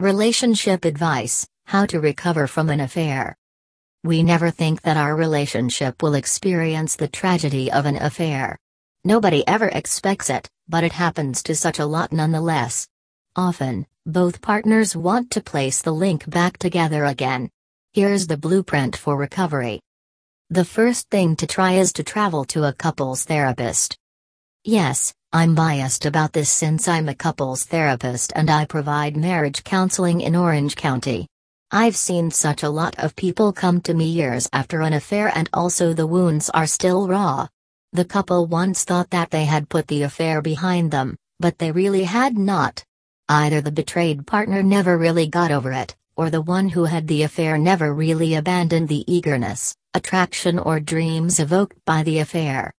Relationship advice How to recover from an affair. We never think that our relationship will experience the tragedy of an affair. Nobody ever expects it, but it happens to such a lot nonetheless. Often, both partners want to place the link back together again. Here's the blueprint for recovery. The first thing to try is to travel to a couples therapist. Yes, I'm biased about this since I'm a couples therapist and I provide marriage counseling in Orange County. I've seen such a lot of people come to me years after an affair and also the wounds are still raw. The couple once thought that they had put the affair behind them, but they really had not. Either the betrayed partner never really got over it, or the one who had the affair never really abandoned the eagerness, attraction, or dreams evoked by the affair.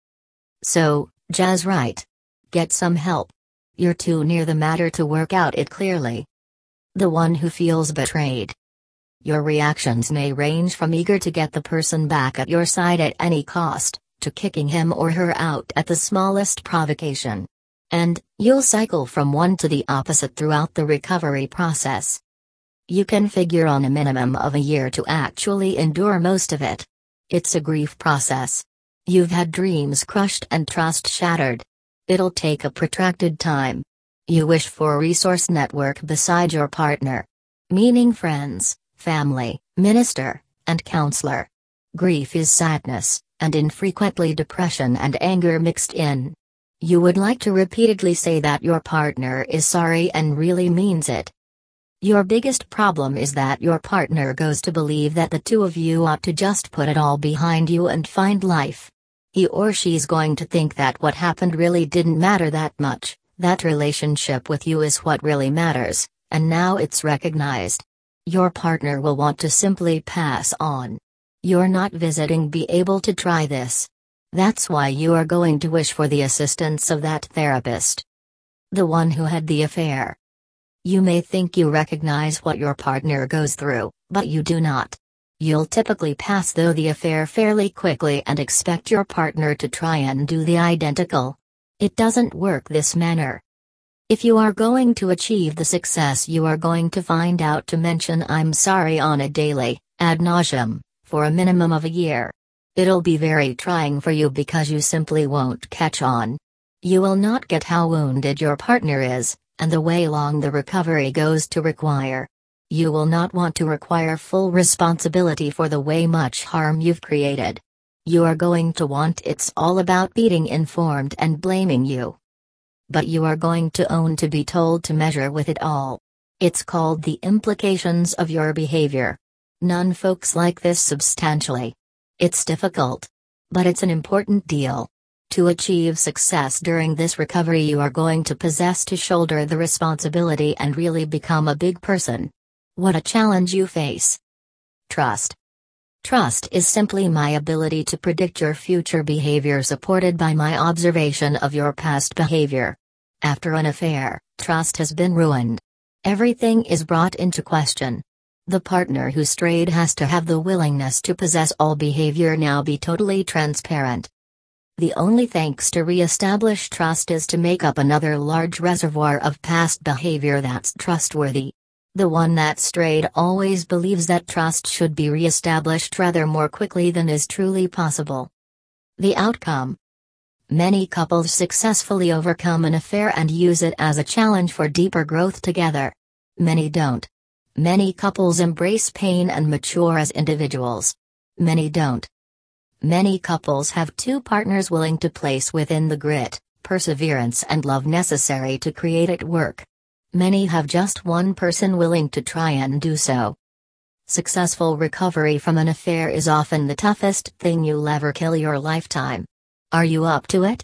So, Jazz right. Get some help. You're too near the matter to work out it clearly. The one who feels betrayed. Your reactions may range from eager to get the person back at your side at any cost, to kicking him or her out at the smallest provocation. And, you'll cycle from one to the opposite throughout the recovery process. You can figure on a minimum of a year to actually endure most of it. It's a grief process. You've had dreams crushed and trust shattered. It'll take a protracted time. You wish for a resource network beside your partner. Meaning friends, family, minister, and counselor. Grief is sadness, and infrequently depression and anger mixed in. You would like to repeatedly say that your partner is sorry and really means it. Your biggest problem is that your partner goes to believe that the two of you ought to just put it all behind you and find life. He or she's going to think that what happened really didn't matter that much, that relationship with you is what really matters, and now it's recognized. Your partner will want to simply pass on. You're not visiting be able to try this. That's why you are going to wish for the assistance of that therapist. The one who had the affair. You may think you recognize what your partner goes through, but you do not. You'll typically pass through the affair fairly quickly and expect your partner to try and do the identical. It doesn't work this manner. If you are going to achieve the success you are going to find out to mention I'm sorry on a daily, ad nauseum, for a minimum of a year. It'll be very trying for you because you simply won't catch on. You will not get how wounded your partner is, and the way long the recovery goes to require. You will not want to require full responsibility for the way much harm you've created. You are going to want it's all about being informed and blaming you. But you are going to own to be told to measure with it all. It's called the implications of your behavior. None folks like this substantially. It's difficult. But it's an important deal. To achieve success during this recovery, you are going to possess to shoulder the responsibility and really become a big person. What a challenge you face! Trust. Trust is simply my ability to predict your future behavior supported by my observation of your past behavior. After an affair, trust has been ruined. Everything is brought into question. The partner who strayed has to have the willingness to possess all behavior now be totally transparent. The only thanks to re-establish trust is to make up another large reservoir of past behavior that's trustworthy. The one that strayed always believes that trust should be re-established rather more quickly than is truly possible. The outcome Many couples successfully overcome an affair and use it as a challenge for deeper growth together. Many don't. Many couples embrace pain and mature as individuals. Many don't. Many couples have two partners willing to place within the grit, perseverance, and love necessary to create it work. Many have just one person willing to try and do so. Successful recovery from an affair is often the toughest thing you'll ever kill your lifetime. Are you up to it?